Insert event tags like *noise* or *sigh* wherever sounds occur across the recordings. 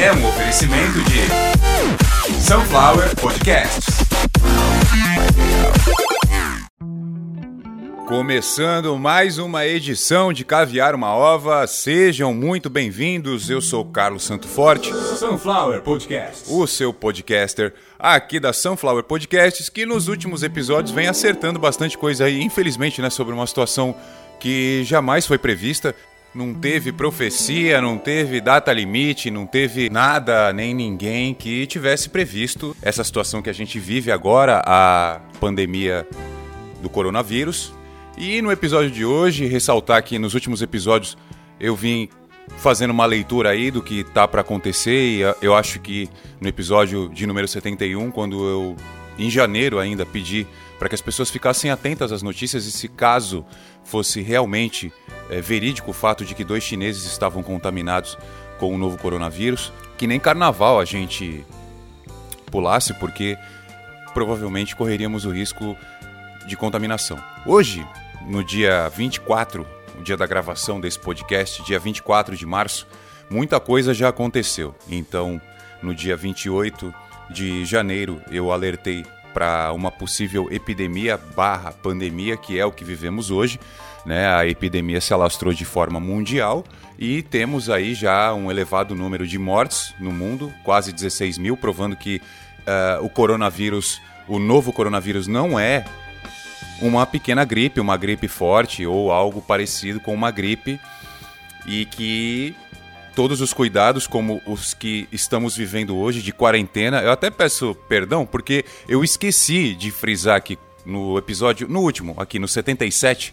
é um oferecimento de Sunflower Podcasts. Começando mais uma edição de Caviar uma Ova, sejam muito bem-vindos. Eu sou Carlos Santo Forte, Sunflower Podcast, o seu podcaster aqui da Sunflower Podcasts, que nos últimos episódios vem acertando bastante coisa aí, infelizmente, né, sobre uma situação que jamais foi prevista. Não teve profecia, não teve data limite, não teve nada nem ninguém que tivesse previsto essa situação que a gente vive agora, a pandemia do coronavírus, e no episódio de hoje, ressaltar que nos últimos episódios eu vim fazendo uma leitura aí do que tá para acontecer e eu acho que no episódio de número 71, quando eu em janeiro ainda pedi para que as pessoas ficassem atentas às notícias e se caso fosse realmente é, verídico o fato de que dois chineses estavam contaminados com o novo coronavírus, que nem carnaval a gente pulasse porque provavelmente correríamos o risco de contaminação. Hoje no dia 24, o dia da gravação desse podcast, dia 24 de março, muita coisa já aconteceu. Então, no dia 28 de janeiro, eu alertei para uma possível epidemia barra pandemia, que é o que vivemos hoje. Né? A epidemia se alastrou de forma mundial e temos aí já um elevado número de mortes no mundo, quase 16 mil, provando que uh, o coronavírus, o novo coronavírus não é uma pequena gripe, uma gripe forte ou algo parecido com uma gripe e que todos os cuidados como os que estamos vivendo hoje de quarentena, eu até peço perdão porque eu esqueci de frisar aqui no episódio, no último, aqui no 77,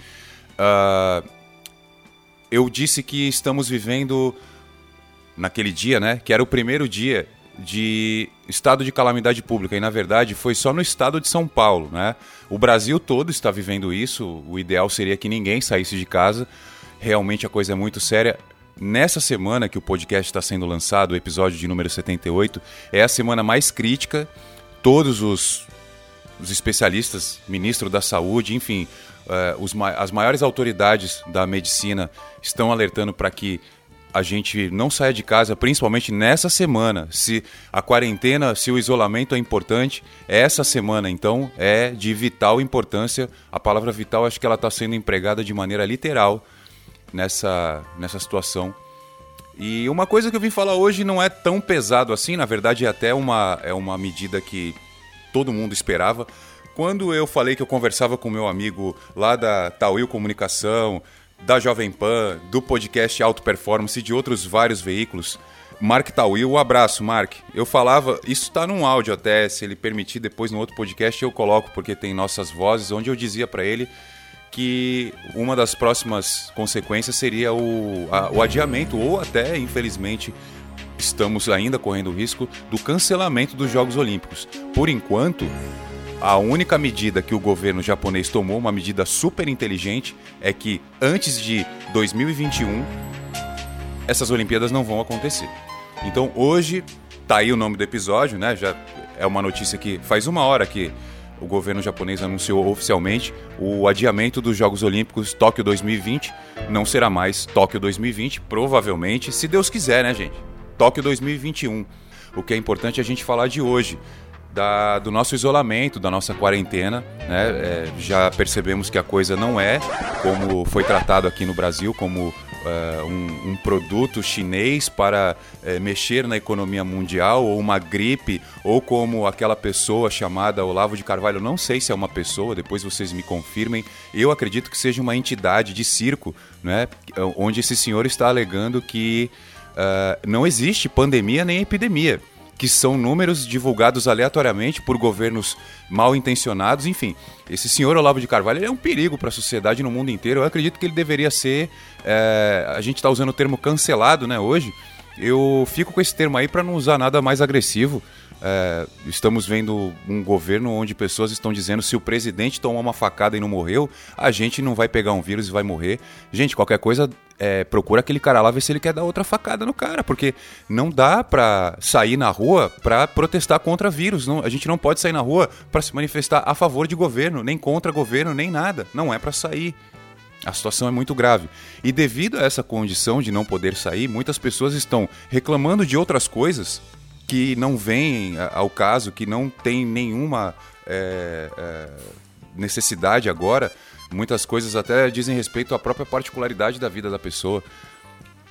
uh, eu disse que estamos vivendo naquele dia, né, que era o primeiro dia de estado de calamidade pública e na verdade foi só no estado de São Paulo, né? O Brasil todo está vivendo isso. O ideal seria que ninguém saísse de casa. Realmente a coisa é muito séria. Nessa semana que o podcast está sendo lançado, o episódio de número 78, é a semana mais crítica. Todos os, os especialistas, ministro da Saúde, enfim, os, as maiores autoridades da medicina estão alertando para que a gente não saia de casa, principalmente nessa semana. Se a quarentena, se o isolamento é importante, essa semana então é de vital importância. A palavra vital acho que ela está sendo empregada de maneira literal nessa, nessa situação. E uma coisa que eu vim falar hoje não é tão pesado assim, na verdade é até uma, é uma medida que todo mundo esperava. Quando eu falei que eu conversava com meu amigo lá da Tauil Comunicação, da Jovem Pan, do podcast Auto Performance e de outros vários veículos. Mark Tawil, um abraço, Mark. Eu falava, isso está num áudio até, se ele permitir, depois no outro podcast eu coloco, porque tem nossas vozes, onde eu dizia para ele que uma das próximas consequências seria o, a, o adiamento, ou até, infelizmente, estamos ainda correndo o risco do cancelamento dos Jogos Olímpicos. Por enquanto, a única medida que o governo japonês tomou, uma medida super inteligente, é que antes de 2021 essas Olimpíadas não vão acontecer. Então hoje tá aí o nome do episódio, né? Já é uma notícia que faz uma hora que o governo japonês anunciou oficialmente o adiamento dos Jogos Olímpicos Tóquio 2020. Não será mais Tóquio 2020, provavelmente, se Deus quiser, né, gente? Tóquio 2021. O que é importante a gente falar de hoje da, do nosso isolamento, da nossa quarentena. Né? É, já percebemos que a coisa não é como foi tratado aqui no Brasil, como é, um, um, produto chinês para é, mexer na economia mundial, ou uma gripe, ou como aquela pessoa chamada Olavo de Carvalho. Não sei se é uma pessoa, depois vocês me confirmem. Eu acredito que seja uma entidade de circo, né? onde esse senhor está alegando que uh, não existe pandemia nem epidemia que são números divulgados aleatoriamente por governos mal intencionados. Enfim, esse senhor Olavo de Carvalho é um perigo para a sociedade no mundo inteiro. Eu acredito que ele deveria ser. É, a gente está usando o termo cancelado né, hoje. Eu fico com esse termo aí para não usar nada mais agressivo. É, estamos vendo um governo onde pessoas estão dizendo se o presidente tomou uma facada e não morreu, a gente não vai pegar um vírus e vai morrer. Gente, qualquer coisa, é, procura aquele cara lá ver se ele quer dar outra facada no cara, porque não dá pra sair na rua pra protestar contra vírus. Não, a gente não pode sair na rua para se manifestar a favor de governo, nem contra governo, nem nada. Não é para sair. A situação é muito grave. E devido a essa condição de não poder sair, muitas pessoas estão reclamando de outras coisas que não vêm ao caso, que não tem nenhuma é, é, necessidade agora. Muitas coisas até dizem respeito à própria particularidade da vida da pessoa.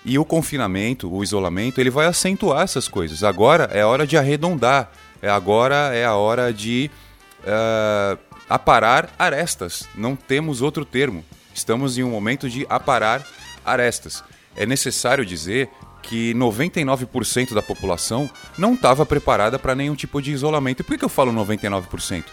E o confinamento, o isolamento, ele vai acentuar essas coisas. Agora é hora de arredondar. É agora é a hora de uh, aparar arestas. Não temos outro termo. Estamos em um momento de aparar arestas. É necessário dizer que 99% da população não estava preparada para nenhum tipo de isolamento. E por que eu falo 99%?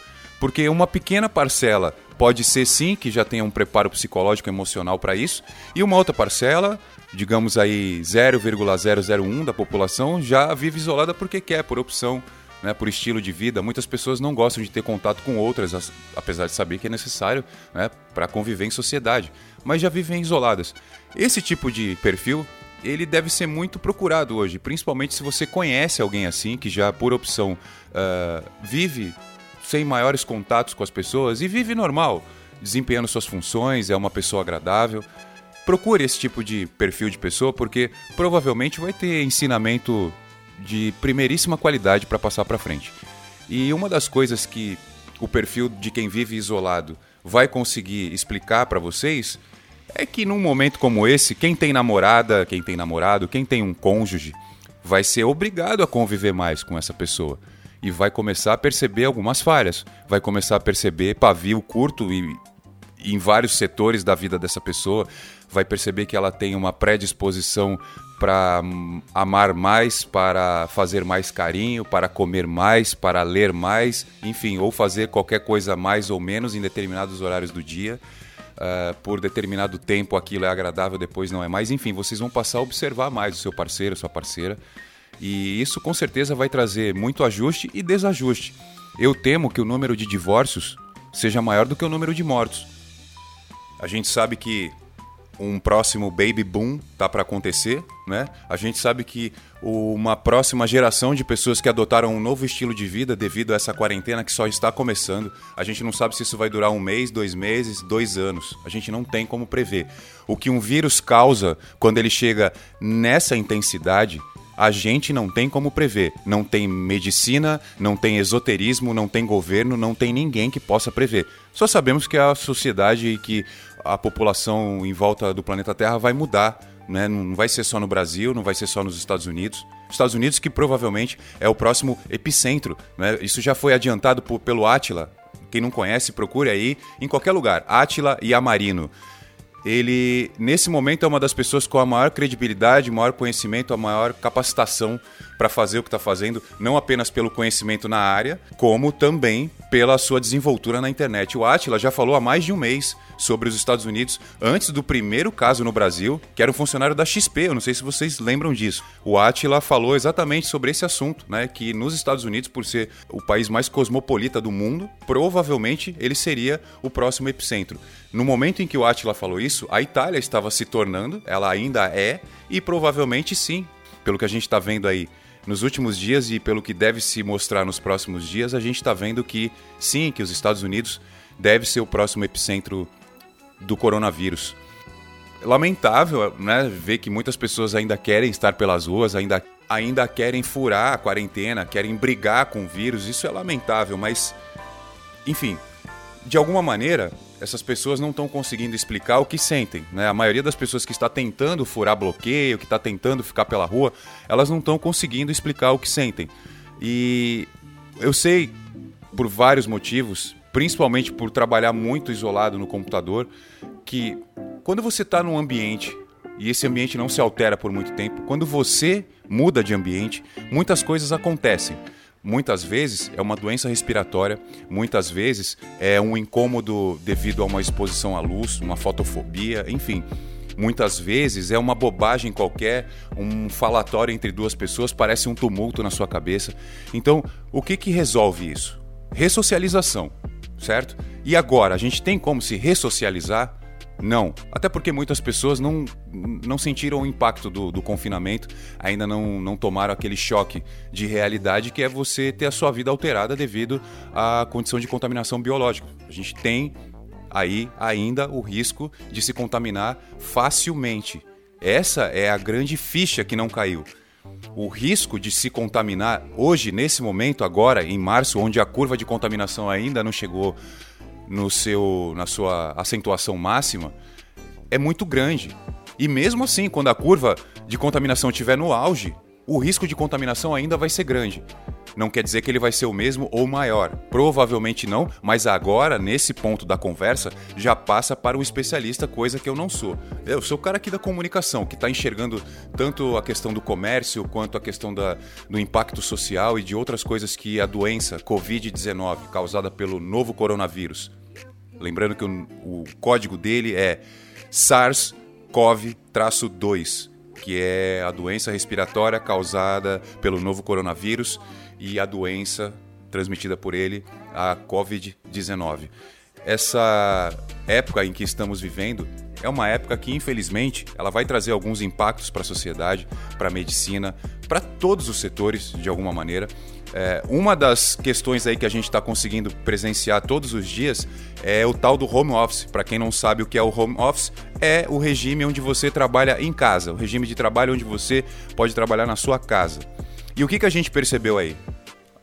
Porque uma pequena parcela pode ser sim que já tenha um preparo psicológico emocional para isso, e uma outra parcela, digamos aí 0,001 da população, já vive isolada porque quer, por opção, né, por estilo de vida. Muitas pessoas não gostam de ter contato com outras, apesar de saber que é necessário né, para conviver em sociedade, mas já vivem isoladas. Esse tipo de perfil ele deve ser muito procurado hoje, principalmente se você conhece alguém assim, que já por opção uh, vive sem maiores contatos com as pessoas e vive normal, desempenhando suas funções, é uma pessoa agradável. Procure esse tipo de perfil de pessoa porque provavelmente vai ter ensinamento de primeiríssima qualidade para passar para frente. E uma das coisas que o perfil de quem vive isolado vai conseguir explicar para vocês é que num momento como esse, quem tem namorada, quem tem namorado, quem tem um cônjuge, vai ser obrigado a conviver mais com essa pessoa e vai começar a perceber algumas falhas, vai começar a perceber pavio curto e, e em vários setores da vida dessa pessoa, vai perceber que ela tem uma predisposição para amar mais, para fazer mais carinho, para comer mais, para ler mais, enfim, ou fazer qualquer coisa mais ou menos em determinados horários do dia uh, por determinado tempo aquilo é agradável, depois não é mais. Enfim, vocês vão passar a observar mais o seu parceiro, sua parceira. E isso com certeza vai trazer muito ajuste e desajuste. Eu temo que o número de divórcios seja maior do que o número de mortos. A gente sabe que um próximo baby boom tá para acontecer, né? A gente sabe que uma próxima geração de pessoas que adotaram um novo estilo de vida devido a essa quarentena que só está começando. A gente não sabe se isso vai durar um mês, dois meses, dois anos. A gente não tem como prever. O que um vírus causa quando ele chega nessa intensidade a gente não tem como prever. Não tem medicina, não tem esoterismo, não tem governo, não tem ninguém que possa prever. Só sabemos que a sociedade e que a população em volta do planeta Terra vai mudar. Né? Não vai ser só no Brasil, não vai ser só nos Estados Unidos. Estados Unidos que provavelmente é o próximo epicentro. Né? Isso já foi adiantado por, pelo Atila. Quem não conhece, procure aí em qualquer lugar. Atila e Amarino ele, nesse momento, é uma das pessoas com a maior credibilidade, maior conhecimento, a maior capacitação para fazer o que está fazendo, não apenas pelo conhecimento na área, como também pela sua desenvoltura na internet. O Atila já falou há mais de um mês sobre os Estados Unidos, antes do primeiro caso no Brasil, que era um funcionário da XP, eu não sei se vocês lembram disso. O Atila falou exatamente sobre esse assunto, né, que nos Estados Unidos, por ser o país mais cosmopolita do mundo, provavelmente ele seria o próximo epicentro. No momento em que o Atila falou isso, a Itália estava se tornando, ela ainda é, e provavelmente sim, pelo que a gente está vendo aí nos últimos dias e pelo que deve se mostrar nos próximos dias, a gente está vendo que sim, que os Estados Unidos deve ser o próximo epicentro do coronavírus. Lamentável, né, ver que muitas pessoas ainda querem estar pelas ruas, ainda, ainda querem furar a quarentena, querem brigar com o vírus. Isso é lamentável, mas enfim, de alguma maneira, essas pessoas não estão conseguindo explicar o que sentem. Né? A maioria das pessoas que está tentando furar bloqueio, que está tentando ficar pela rua, elas não estão conseguindo explicar o que sentem. E eu sei, por vários motivos, principalmente por trabalhar muito isolado no computador, que quando você está num ambiente e esse ambiente não se altera por muito tempo, quando você muda de ambiente, muitas coisas acontecem. Muitas vezes é uma doença respiratória, muitas vezes é um incômodo devido a uma exposição à luz, uma fotofobia, enfim. Muitas vezes é uma bobagem qualquer, um falatório entre duas pessoas parece um tumulto na sua cabeça. Então, o que, que resolve isso? Ressocialização, certo? E agora, a gente tem como se ressocializar? Não. Até porque muitas pessoas não, não sentiram o impacto do, do, confinamento, ainda não, não tomaram aquele choque de realidade que é você ter a sua vida alterada devido à condição de contaminação biológica. A gente tem aí ainda o risco de se contaminar facilmente. Essa é a grande ficha que não caiu. O risco de se contaminar hoje, nesse momento, agora, em março, onde a curva de contaminação ainda não chegou no seu, na sua acentuação máxima, é muito grande. E mesmo assim, quando a curva de contaminação estiver no auge, o risco de contaminação ainda vai ser grande. Não quer dizer que ele vai ser o mesmo ou maior. Provavelmente não, mas agora, nesse ponto da conversa, já passa para um especialista, coisa que eu não sou. Eu sou o cara aqui da comunicação, que está enxergando tanto a questão do comércio quanto a questão da, do impacto social e de outras coisas que a doença Covid-19, causada pelo novo coronavírus. Lembrando que o, o código dele é SARS-CoV-2 que é a doença respiratória causada pelo novo coronavírus e a doença transmitida por ele, a Covid-19. Essa época em que estamos vivendo é uma época que, infelizmente, ela vai trazer alguns impactos para a sociedade, para a medicina, para todos os setores, de alguma maneira. É, uma das questões aí que a gente está conseguindo presenciar todos os dias é o tal do home office. Para quem não sabe o que é o home office, é o regime onde você trabalha em casa, o regime de trabalho onde você pode trabalhar na sua casa. E o que, que a gente percebeu aí?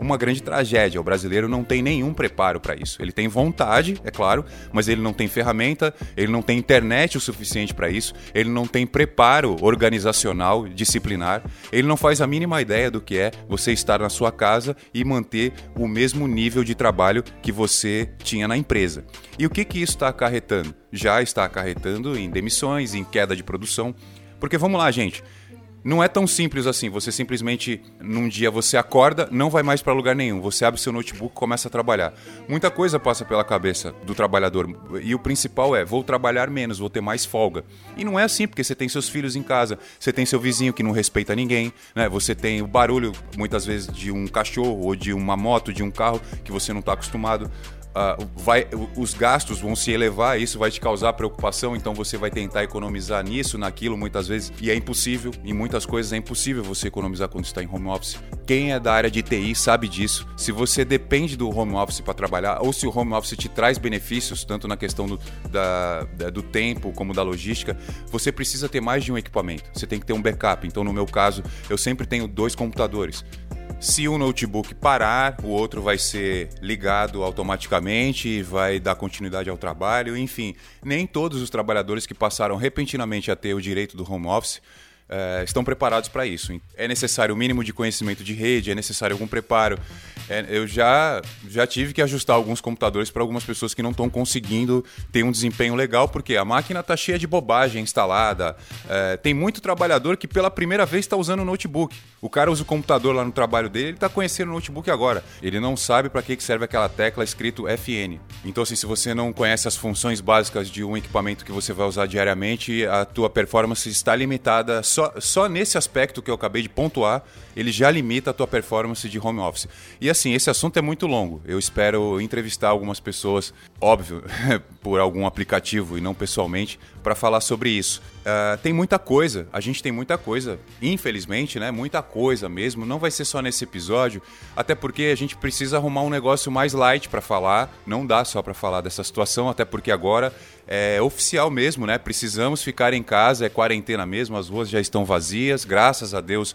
Uma grande tragédia. O brasileiro não tem nenhum preparo para isso. Ele tem vontade, é claro, mas ele não tem ferramenta, ele não tem internet o suficiente para isso, ele não tem preparo organizacional, disciplinar, ele não faz a mínima ideia do que é você estar na sua casa e manter o mesmo nível de trabalho que você tinha na empresa. E o que, que isso está acarretando? Já está acarretando em demissões, em queda de produção. Porque vamos lá, gente. Não é tão simples assim. Você simplesmente, num dia, você acorda, não vai mais para lugar nenhum. Você abre seu notebook, começa a trabalhar. Muita coisa passa pela cabeça do trabalhador. E o principal é: vou trabalhar menos, vou ter mais folga. E não é assim, porque você tem seus filhos em casa, você tem seu vizinho que não respeita ninguém, né? Você tem o barulho, muitas vezes, de um cachorro ou de uma moto, de um carro que você não está acostumado uh, vai, os gastos vão se elevar, isso vai te causar preocupação, então você vai tentar economizar nisso, naquilo, muitas vezes, e é impossível, em muitas coisas é impossível você economizar quando está em home office. Quem é da área de TI sabe disso. Se você depende do home office para trabalhar, ou se o home office te traz benefícios, tanto na questão do, da, da, do tempo como da logística, você precisa ter mais de um equipamento. Você tem que ter um backup. Então, no meu caso, eu sempre tenho dois computadores. Se um notebook parar, o outro vai ser ligado automaticamente e vai dar continuidade ao trabalho. Enfim, nem todos os trabalhadores que passaram repentinamente a ter o direito do home office uh, estão preparados para isso. É necessário o mínimo de conhecimento de rede, é necessário algum preparo. É, eu já, já tive que ajustar alguns computadores para algumas pessoas que não estão conseguindo ter um desempenho legal, porque a máquina está cheia de bobagem instalada. É, tem muito trabalhador que pela primeira vez está usando o notebook. O cara usa o computador lá no trabalho dele, ele está conhecendo o notebook agora. Ele não sabe para que serve aquela tecla escrito FN. Então, assim, se você não conhece as funções básicas de um equipamento que você vai usar diariamente, a tua performance está limitada só só, só nesse aspecto que eu acabei de pontuar, ele já limita a tua performance de home office. E assim, esse assunto é muito longo. Eu espero entrevistar algumas pessoas, óbvio, *laughs* por algum aplicativo e não pessoalmente, para falar sobre isso. Uh, tem muita coisa, a gente tem muita coisa, infelizmente, né? Muita coisa mesmo. Não vai ser só nesse episódio, até porque a gente precisa arrumar um negócio mais light para falar. Não dá só para falar dessa situação, até porque agora é oficial mesmo, né? Precisamos ficar em casa, é quarentena mesmo, as ruas já estão vazias, graças a Deus.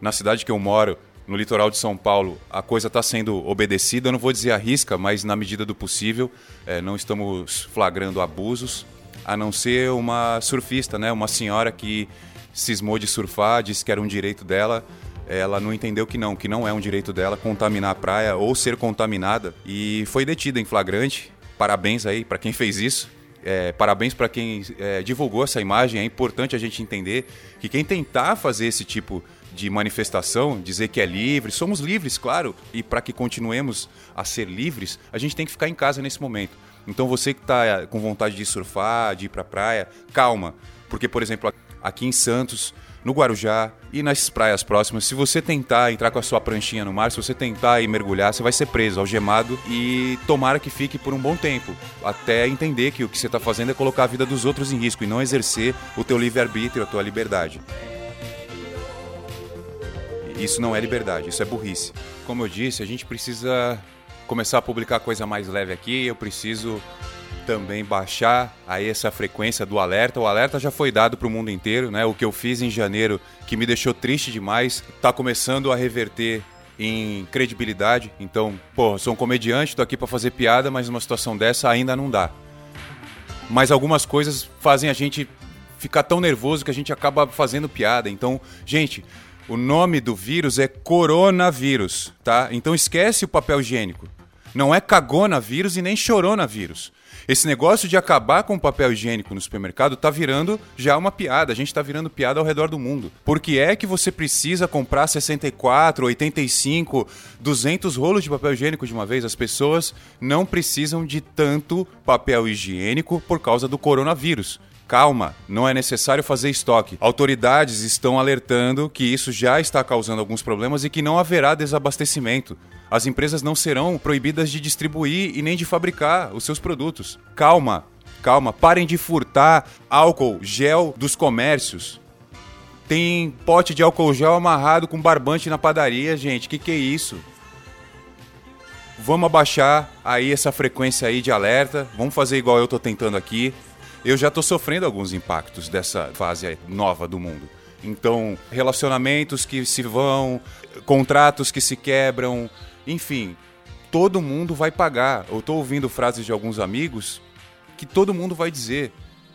Na cidade que eu moro, no litoral de São Paulo, a coisa está sendo obedecida. Eu não vou dizer a risca, mas na medida do possível. É, não estamos flagrando abusos, a não ser uma surfista, né? Uma senhora que cismou de surfar, disse que era um direito dela. Ela não entendeu que não, que não é um direito dela contaminar a praia ou ser contaminada e foi detida em flagrante. Parabéns aí para quem fez isso. É, parabéns para quem é, divulgou essa imagem. É importante a gente entender que quem tentar fazer esse tipo de manifestação, dizer que é livre, somos livres, claro, e para que continuemos a ser livres, a gente tem que ficar em casa nesse momento. Então você que está com vontade de surfar, de ir para praia, calma, porque por exemplo aqui em Santos no Guarujá e nas praias próximas. Se você tentar entrar com a sua pranchinha no mar, se você tentar ir mergulhar, você vai ser preso, algemado e tomara que fique por um bom tempo, até entender que o que você está fazendo é colocar a vida dos outros em risco e não exercer o teu livre-arbítrio, a tua liberdade. Isso não é liberdade, isso é burrice. Como eu disse, a gente precisa começar a publicar coisa mais leve aqui, eu preciso também baixar aí essa frequência do alerta. O alerta já foi dado para o mundo inteiro, né? O que eu fiz em janeiro, que me deixou triste demais, está começando a reverter em credibilidade. Então, pô, sou um comediante, tô aqui para fazer piada, mas numa situação dessa ainda não dá. Mas algumas coisas fazem a gente ficar tão nervoso que a gente acaba fazendo piada. Então, gente, o nome do vírus é coronavírus, tá? Então esquece o papel higiênico. Não é cagonavírus e nem choronavírus. Esse negócio de acabar com o papel higiênico no supermercado tá virando já uma piada. A gente tá virando piada ao redor do mundo. Por que é que você precisa comprar 64, 85, 200 rolos de papel higiênico de uma vez? As pessoas não precisam de tanto papel higiênico por causa do coronavírus. Calma, não é necessário fazer estoque. Autoridades estão alertando que isso já está causando alguns problemas e que não haverá desabastecimento. As empresas não serão proibidas de distribuir e nem de fabricar os seus produtos. Calma, calma, parem de furtar álcool gel dos comércios. Tem pote de álcool gel amarrado com barbante na padaria, gente. Que que é isso? Vamos abaixar aí essa frequência aí de alerta. Vamos fazer igual eu tô tentando aqui eu já estou sofrendo alguns impactos dessa fase nova do mundo. Então, relacionamentos que se vão, contratos que se quebram, enfim, todo mundo vai pagar. Eu estou ouvindo frases de alguns amigos que todo mundo vai dizer: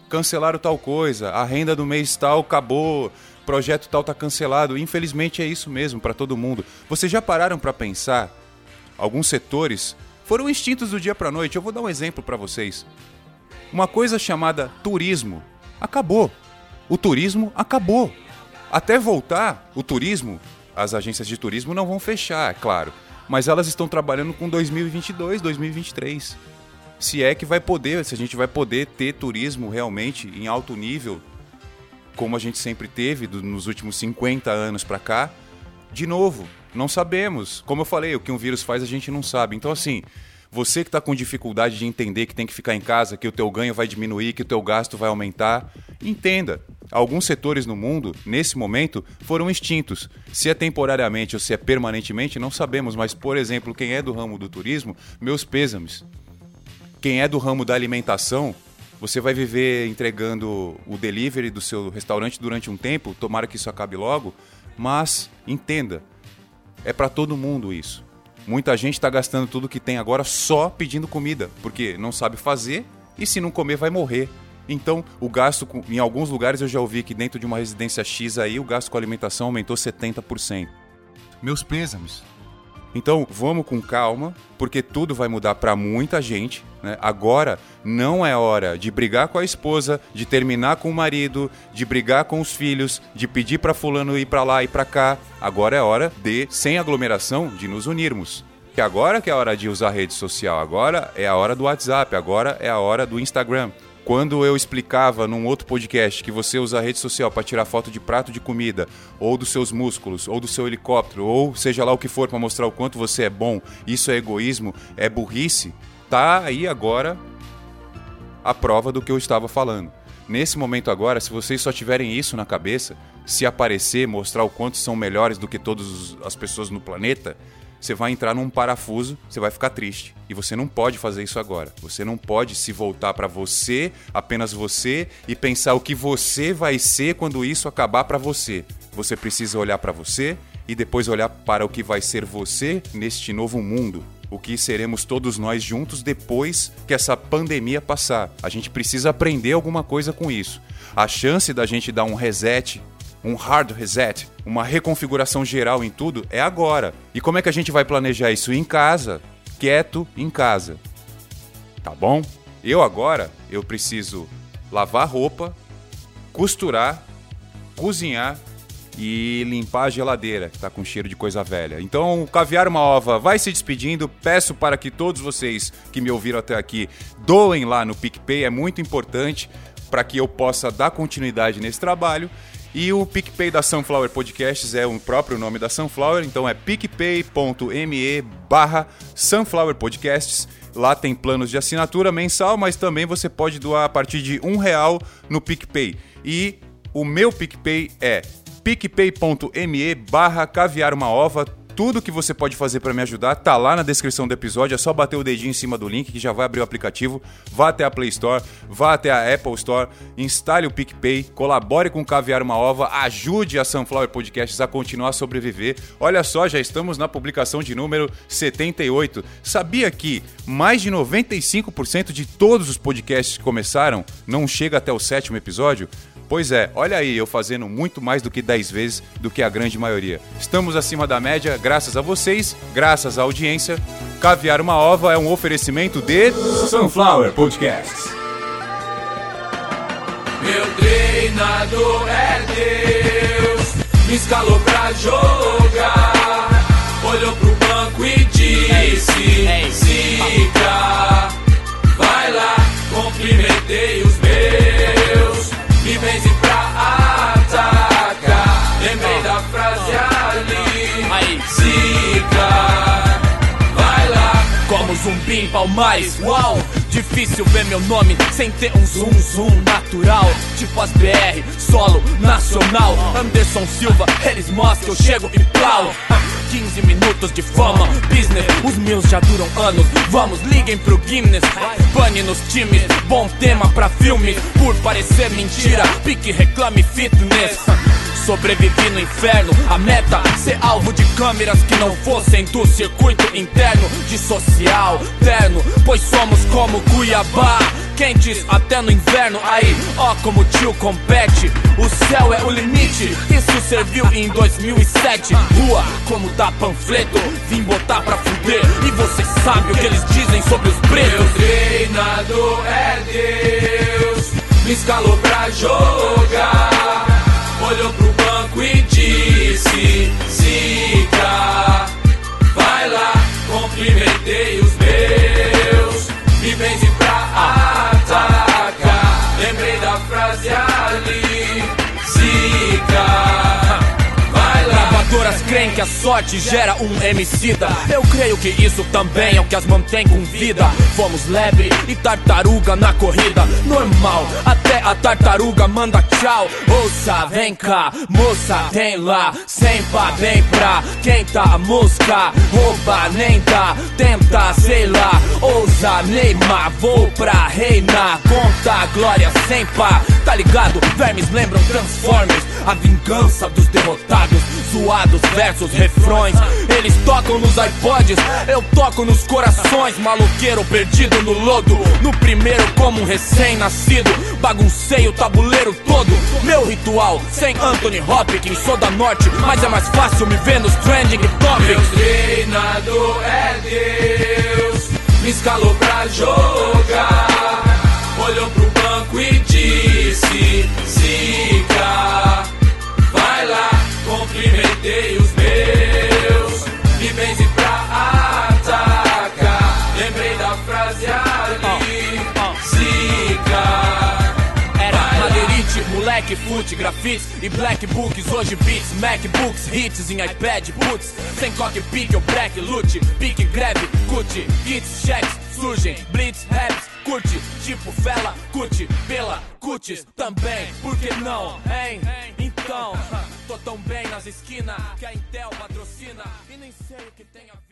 cancelaram tal coisa, a renda do mês tal acabou, projeto tal está cancelado. Infelizmente é isso mesmo para todo mundo. Vocês já pararam para pensar? Alguns setores foram extintos do dia para noite. Eu vou dar um exemplo para vocês. Uma coisa chamada turismo acabou. O turismo acabou. Até voltar, o turismo, as agências de turismo não vão fechar, é claro, mas elas estão trabalhando com 2022, 2023. Se é que vai poder, se a gente vai poder ter turismo realmente em alto nível, como a gente sempre teve nos últimos 50 anos para cá, de novo, não sabemos. Como eu falei, o que um vírus faz a gente não sabe. Então, assim, você que está com dificuldade de entender que tem que ficar em casa, que o teu ganho vai diminuir, que o teu gasto vai aumentar, entenda. Alguns setores no mundo, nesse momento, foram extintos. Se é temporariamente ou se é permanentemente, não sabemos, mas, por exemplo, quem é do ramo do turismo, meus pêsames. Quem é do ramo da alimentação, você vai viver entregando o delivery do seu restaurante durante um tempo, tomara que isso acabe logo, mas entenda, é para todo mundo isso. Muita gente está gastando tudo que tem agora só pedindo comida, porque não sabe fazer e se não comer vai morrer. Então, o gasto, em alguns lugares eu já ouvi que dentro de uma residência X aí, o gasto com alimentação aumentou 70%. Meus pêsames. Então, vamos com calma, porque tudo vai mudar para muita gente. Né? Agora não é hora de brigar com a esposa, de terminar com o marido, de brigar com os filhos, de pedir para fulano ir para lá e para cá. Agora é hora de, sem aglomeração, de nos unirmos. Que agora que é a hora de usar rede social, agora é a hora do WhatsApp, agora é a hora do Instagram. Quando eu explicava num outro podcast que você usa a rede social para tirar foto de prato de comida, ou dos seus músculos, ou do seu helicóptero, ou seja lá o que for para mostrar o quanto você é bom, isso é egoísmo, é burrice, tá aí agora a prova do que eu estava falando. Nesse momento agora, se vocês só tiverem isso na cabeça, se aparecer, mostrar o quanto são melhores do que todas as pessoas no planeta, você vai entrar num parafuso, você vai ficar triste. E você não pode fazer isso agora. Você não pode se voltar para você, apenas você, e pensar o que você vai ser quando isso acabar para você. Você precisa olhar para você e depois olhar para o que vai ser você neste novo mundo. O que seremos todos nós juntos depois que essa pandemia passar. A gente precisa aprender alguma coisa com isso. A chance da gente dar um reset um hard reset, uma reconfiguração geral em tudo, é agora. E como é que a gente vai planejar isso? Em casa, quieto em casa. Tá bom? Eu agora, eu preciso lavar roupa, costurar, cozinhar e limpar a geladeira, que tá com cheiro de coisa velha. Então, o Caviar Uma Ova vai se despedindo. Peço para que todos vocês que me ouviram até aqui doem lá no PicPay, é muito importante para que eu possa dar continuidade nesse trabalho. E o PicPay da Sunflower Podcasts é o próprio nome da Sunflower, então é picpay.me barra Sunflower Podcasts. Lá tem planos de assinatura mensal, mas também você pode doar a partir de um real no PicPay. E o meu PicPay é picpay.me barra caviar uma ova Tudo que você pode fazer para me ajudar tá lá na descrição do episódio. É só bater o dedinho em cima do link que já vai abrir o aplicativo. Vá até a Play Store, vá até a Apple Store, instale o PicPay, colabore com o Caviar Uma Ova, ajude a Sunflower Podcasts a continuar a sobreviver. Olha só, já estamos na publicação de número 78. Sabia que mais de 95% de todos os podcasts que começaram não chega até o sétimo episódio? Pois é, olha aí, eu fazendo muito mais do que 10 vezes do que a grande maioria. Estamos acima da média, graças a vocês, graças à audiência. Caviar uma ova é um oferecimento de Sunflower Podcasts. Meu treinador é Deus, me escalou pra jogar. Olhou pro banco e disse: Zica, Palmares, uau! Difícil ver meu nome sem ter um zoom zoom natural. Tipo as BR, solo, nacional. Anderson Silva, eles mostram, eu chego e plau. 15 *laughs* minutos de fama, business, os meus já duram anos. Vamos, liguem pro Guinness. Pane nos times, bom tema pra filmes. Por parecer mentira, pique reclame fitness. *laughs* Sobrevivi no inferno, a meta ser alvo de câmeras que não fossem do circuito interno de social terno, pois somos como Cuiabá, quentes até no inverno. Aí, ó como o tio compete, o céu é o limite. Isso serviu em 2007. Rua, como dá panfleto, vim botar pra fuder. E você sabe o que eles dizem sobre os Meu pretos? treinador é Deus, me escalou pra jogar. Olhou pro Zica, vai lá, cumprimentei os meus. Me benze pra atacar. Lembrei da frase ali: vai Gravadoras creem que a sorte gera um homicida. Eu creio que isso também é o que as mantém com vida. Fomos lebre e tartaruga na corrida. Normal, até a tartaruga manda tchau. Ouça, vem cá, moça, tem lá. Sem pá, vem pra quem tá mosca. Rouba, nem dá, tenta, sei lá. Ousa, Neymar, vou pra reinar. Conta a glória sem pá, tá ligado? Vermes lembram Transformers, a vingança dos derrotados. Zoados versus refrões, eles tocam nos iPods, eu toco nos corações. Maloqueiro perdido no lodo, no primeiro como um recém-nascido. Baguncei o tabuleiro todo. Meu ritual, sem Anthony Hopkins, sou da norte, mas é mais fácil me ver nos trending Meu topics. treinador é Deus, me escalou pra jogar. Olhou pro banco e disse: lá, cumprimentei os meus. Me benze pra atacar. Lembrei da frase ali: Zica. Era Madeirite, moleque, fute, grafites e black books, hoje beats, macbooks, hits em iPad, boots, sem cockpit ou black loot, pique, greve, cut, hits, checks, surgem, blitz, raps, curte, tipo fela, curte, pela, cutis, também, por que não, hein? Então, *laughs* tô tão bem nas esquinas que a Intel patrocina e nem sei o que tem a ver.